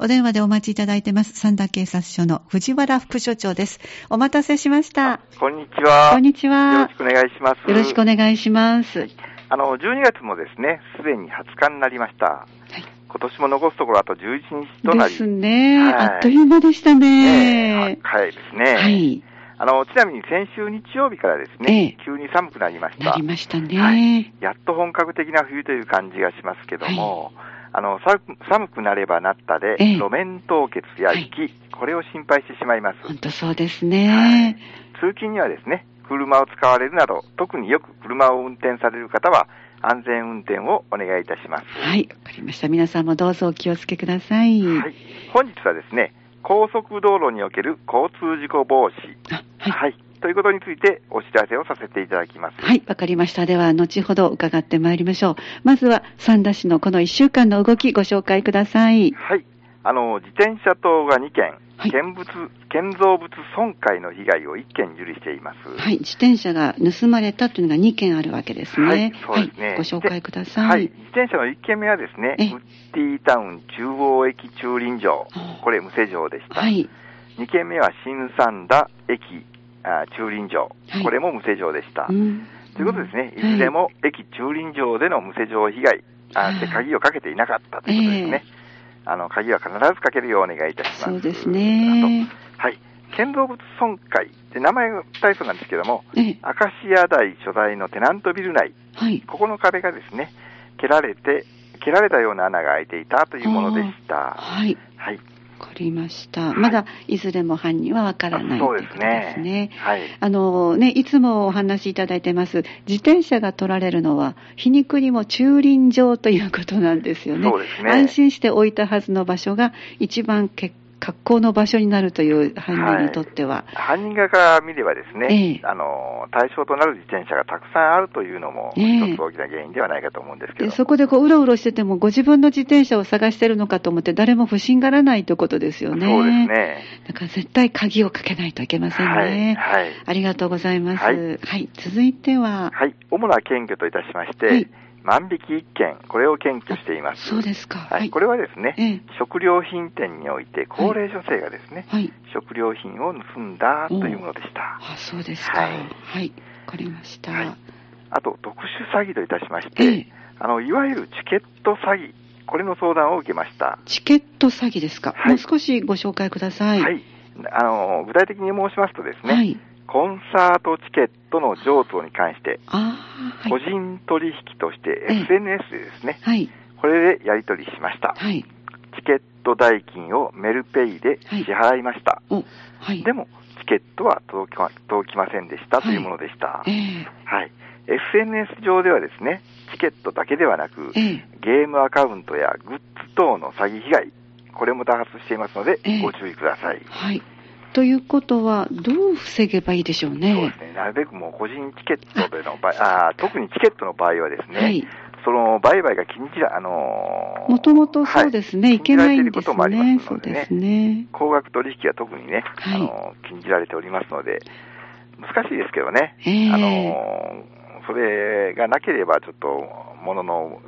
お電話でお待ちいただいてます、三田警察署の藤原副署長です。お待たせしました。こんにちは。こんにちは。よろしくお願いします。よろしくお願いします。あの、12月もですね、すでに20日になりました。はい今年も残すところあと11日となり。ですね、はいあっという間でしたね。ね早いですね。はい。あの、ちなみに先週日曜日からですね、急に寒くなりました。なりましたね、はい。やっと本格的な冬という感じがしますけども、あの、さ寒くなればなったで、ええ路面凍結や雪、これを心配してしまいます。本当そうですね。通勤にはですね、車を使われるなど、特によく車を運転される方は、安全運転をお願いいたします。はい、わかりました。皆さんもどうぞお気をつけください。はい。本日はですね、高速道路における交通事故防止。はい、はい。ということについてお知らせをさせていただきます。はい、わかりました。では、後ほど伺ってまいりましょう。まずは、三田市のこの1週間の動き、ご紹介ください。はい。あの、自転車等が2件、はい、建物、建造物損壊の被害を1件受理しています。はい、自転車が盗まれたというのが2件あるわけですね。はい、そうですね。はい、ご紹介ください。はい、自転車の1件目はですね、ウッディタウン中央駅駐輪場。これ無施錠でした。はい。2件目は新三田駅あ駐輪場。これも無施錠でした。うんということですね、いずれも駅駐輪場での無施錠被害、あで鍵をかけていなかったということですね。えーあの、鍵は必ずかけるようお願いいたします。そうですね。はい。建造物損壊で名前が大層なんですけども、ええ、アカシア台所在のテナントビル内、はい、ここの壁がですね、蹴られて、蹴られたような穴が開いていたというものでした。はい。はい。わかりました。まだいずれも犯人はわからないそうですね。ですね。はい。あのね、いつもお話しいただいてます、自転車が取られるのは、皮肉にも駐輪場ということなんですよね。そうですね。安心して置いたはずの場所が一番結格好の場所になるという犯人にとっては、はい、犯人側から見ればですね、ええ、あの対象となる自転車がたくさんあるというのも、一つ大きな原因ではないかと思うんですけど、え、そこでこううろうろしてても、ご自分の自転車を探してるのかと思って、誰も不審がらないということですよね。そうですね。だから絶対鍵をかけないといけませんね。はい。はい、ありがとうございます。はい、はい、続いては。はい。主な検挙といたしまして、はい万引き1件、これを検挙しています。そうですか。はい。これはですね、ええ、食料品店において、高齢女性がですね、はい、食料品を盗んだというものでした。あ、そうですか。はい。はい。わかりました。はい。あと、特殊詐欺といたしまして、え、あの、いわゆるチケット詐欺、これの相談を受けました。チケット詐欺ですか？はい、もう少しご紹介ください。はい。あの、具体的に申しますとですね、はい、コンサートチケットの譲渡に関して、はい、個人取引として SNS でですね、はい、これでやり取りしました。はい、チケット代金をメルペイで支払いました。はい、でも、チケットは届きま届きませんでしたというものでした。はい、えはい。SNS 上ではですね、チケットだけではなく、えー、ゲームアカウントやグッズ等の詐欺被害、これも多発していますので、えー、ご注意ください。はい。ということは、どう防げばいいでしょうね？そうですね。なるべくもう個人チケットでの場合、あ特にチケットの場合はですね、はい、その売買が禁じら、あのもともとそうですね、はい、いけないんですね。こともありますので、ね、そうですね。高額取引は特にね、はい、あの禁じられておりますので、難しいですけどね。えー、あのそれがなければちょっと物の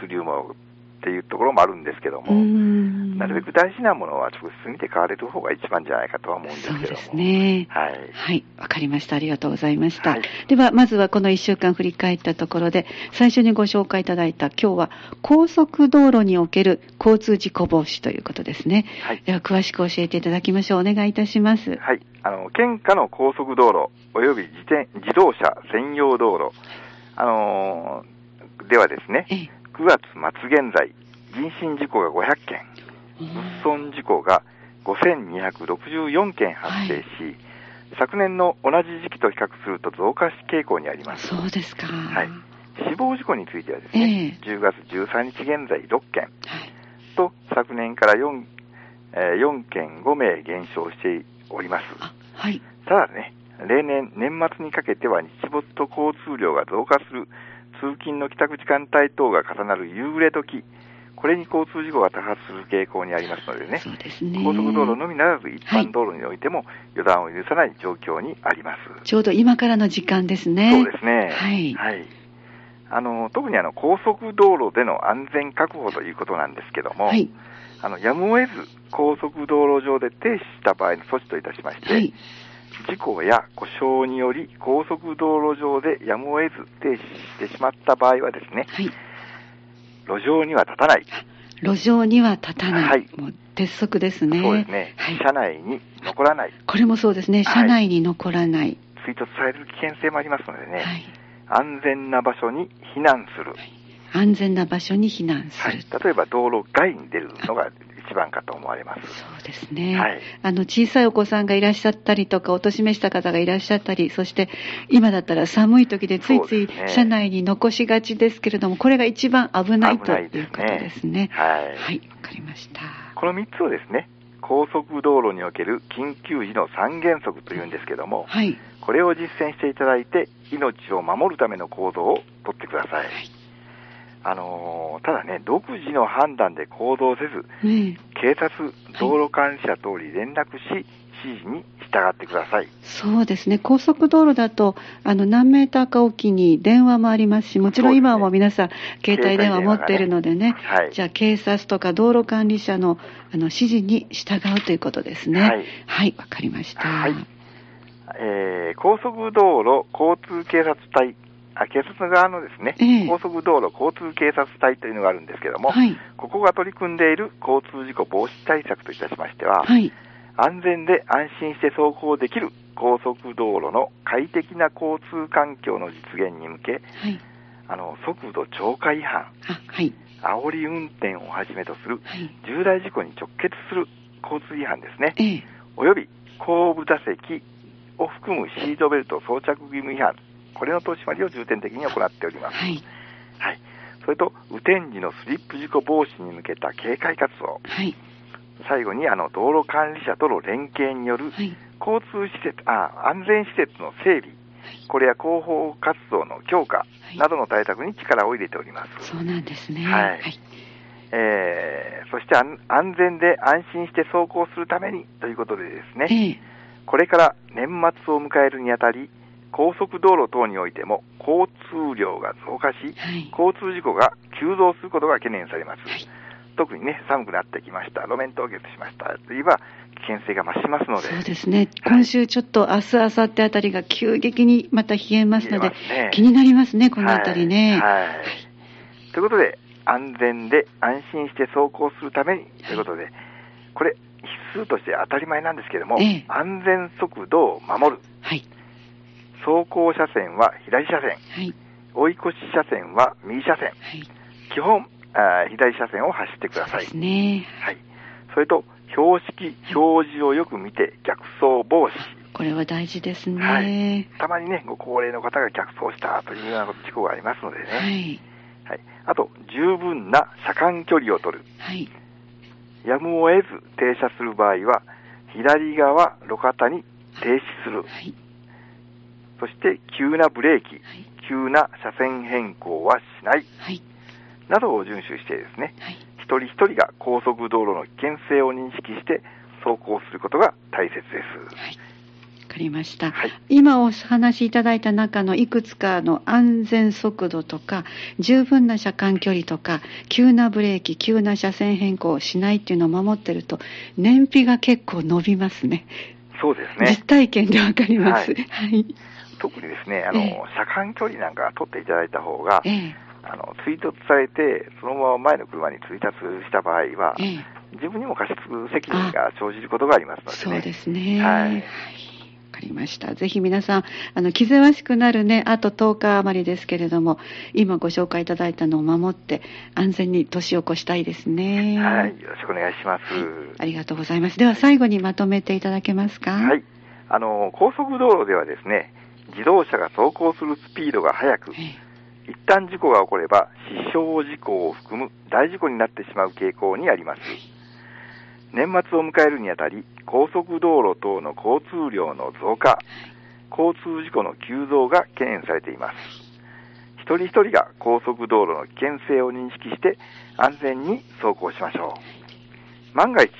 物流もっていうところもあるんですけども、なるべく大事なものは直接見て買われる方が一番じゃないかとは思うんですけども。そうですね。はい。はい。わかりました。ありがとうございました。はい、では、まずはこの1週間振り返ったところで、最初にご紹介いただいた今日は高速道路における交通事故防止ということですね。はい。では、詳しく教えていただきましょう。お願いいたします。はい。あの、県下の高速道路、及び自転自動車専用道路、あのー、ではですね、ええ、9月末現在、人身事故が500件、物損事故が5264件発生し、はい、昨年の同じ時期と比較すると増加傾向にあります。そうですか。はい。死亡事故についてはですね、え10月13日現在6件、はい、と昨年から 4,、えー、4件5名減少しております。はい。ただね、例年年末にかけては日没と交通量が増加する通勤の帰宅時間帯等が重なる夕暮れ時、これに交通事故が多発する傾向にありますのでね、ですね高速道路のみならず一般道路においても予断を許さない状況にあります。ちょうど今からの時間ですね。そうですね。はい。はい。あの特にあの高速道路での安全確保ということなんですけども、はい。あのやむを得ず高速道路上で停止した場合の措置といたしまして、はい。事故や故障により高速道路上でやむを得ず停止してしまった場合はですね、はい。路上には立たない、路上には立たない。はいもう鉄則ですね。そうですね、はい。車内に残らない、これもそうですね。はい車内に残らない。追突される危険性もありますのでね、はい。安全な場所に避難する、安全な場所に避難する。はい、例えば道路外に出るのが一番かと思われます。そうですね、はいあの小さいお子さんがいらっしゃったりとか、お年めした方がいらっしゃったり、そして今だったら寒い時でついつい車内に残しがちですけれども、これが一番危ないということですね。はいはい、わかりました。この3つをですね、高速道路における緊急時の三原則というんですけども、はい、これを実践していただいて、命を守るための行動をとってください。あのーただね、独自の判断で行動せず、警察、道路管理者等に連絡し、指示に従ってください。そうですね、高速道路だと、あの何メーターかおきに電話もありますし、もちろん今は皆さん、携帯電話持っているのでね、はい。じゃあ警察とか道路管理者のあの指示に従うということですね。はいはい、わかりました。はいえー高速道路交通警察隊、あ警察側のですね、ええ。高速道路交通警察隊というのがあるんですけども、はい、ここが取り組んでいる交通事故防止対策といたしましては、はい、安全で安心して走行できる高速道路の快適な交通環境の実現に向け、はい、あの速度超過違反、あ、はい、煽り運転をはじめとするはい、重大事故に直結する交通違反ですね、ええ、および後部座席を含むシートベルト装着義務違反、これの取り締まりを重点的に行っております。はい、はい。それと、雨天時のスリップ事故防止に向けた警戒活動、はい、最後にあの道路管理者との連携によるはい、交通施設、あ、安全施設の整備、これや広報活動の強化い。などの対策に力を入れております。そうなんですね。はい。はい、えーそして安安全で安心して走行するためにということでですね、ええ、これから年末を迎えるにあたり、高速道路等においても交通量が増加し、はい、交通事故が急増することが懸念されます。はい。特にね、寒くなってきました、路面凍結しました。といえば、危険性が増しますので、そうですね。今週ちょっと明日、明後日あたりが急激にまた冷えますので、ね。気になりますね、このあたりね。はい。はい。ということで、安全で安心して走行するためにということで、これ、必須として当たり前なんですけれども、ええ。安全速度を守る。はい、走行車線は左車線、はい、追い越し車線は右車線。はい。基本、あー左車線を走ってくださいそうです。ね。はい。それと、標識、表示をよく見て逆走防止。これは大事ですね。ははいい。たまにね、ご高齢の方が逆走したというような事故がありますのでね。はい。はい。あと、十分な車間距離を取る。はい。やむを得ず停車する場合は、左側路肩に停止する。はい。そして、急なブレーキ、はい。急な車線変更はしない。はい。などを遵守してですね、はい。一人一人が高速道路の危険性を認識して走行することが大切です。はい。わかりました。はい。今お話しいただいた中のいくつかの安全速度とか、十分な車間距離とか、急なブレーキ、急な車線変更をしないっていうのを守ってると、燃費が結構伸びますね。そうです実ね。体験でわかります。はいはい。特にですね、あの、ええ車間距離なんか取っていただいた方が、ええ。あの、追突されて、そのまま前の車に追突した場合は、ええ。自分にも過失責任が生じることがありますのでね。そうですね。はいわかりました。ぜひ皆さん、あの、気ぜわしくなるね、あと10日余りですけれども、今ご紹介いただいたのを守って、安全に年を越したいですね。はい。よろしくお願いします。ありがとうございます。では最後にまとめていただけますか？はい。あの、高速道路ではですね、自動車が走行するスピードが速く、え一旦事故が起これば、死傷事故を含む大事故になってしまう傾向にあります。年末を迎えるにあたり、高速道路等の交通量の増加、交通事故の急増が懸念されています。一人一人が高速道路の危険性を認識して安全に走行しましょう。万が一、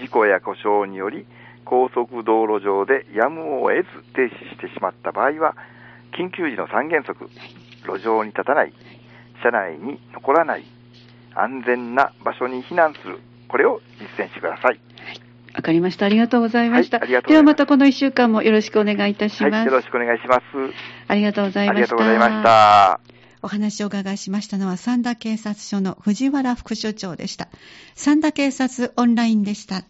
事故や故障により高速道路上でやむを得ず停止してしまった場合は、緊急時の三原則、路上に立たない、車内に残らない、安全な場所に避難する、これを実践してください。わかりました。ありがとうございました。はいではまたこの1週間もよろしくお願いいたします。はい、よろしくお願いします。ありがとうございあました。りがとうございました。お話をお伺いしましたのは三田警察署の藤原副署長でした。三田警察オンラインでした。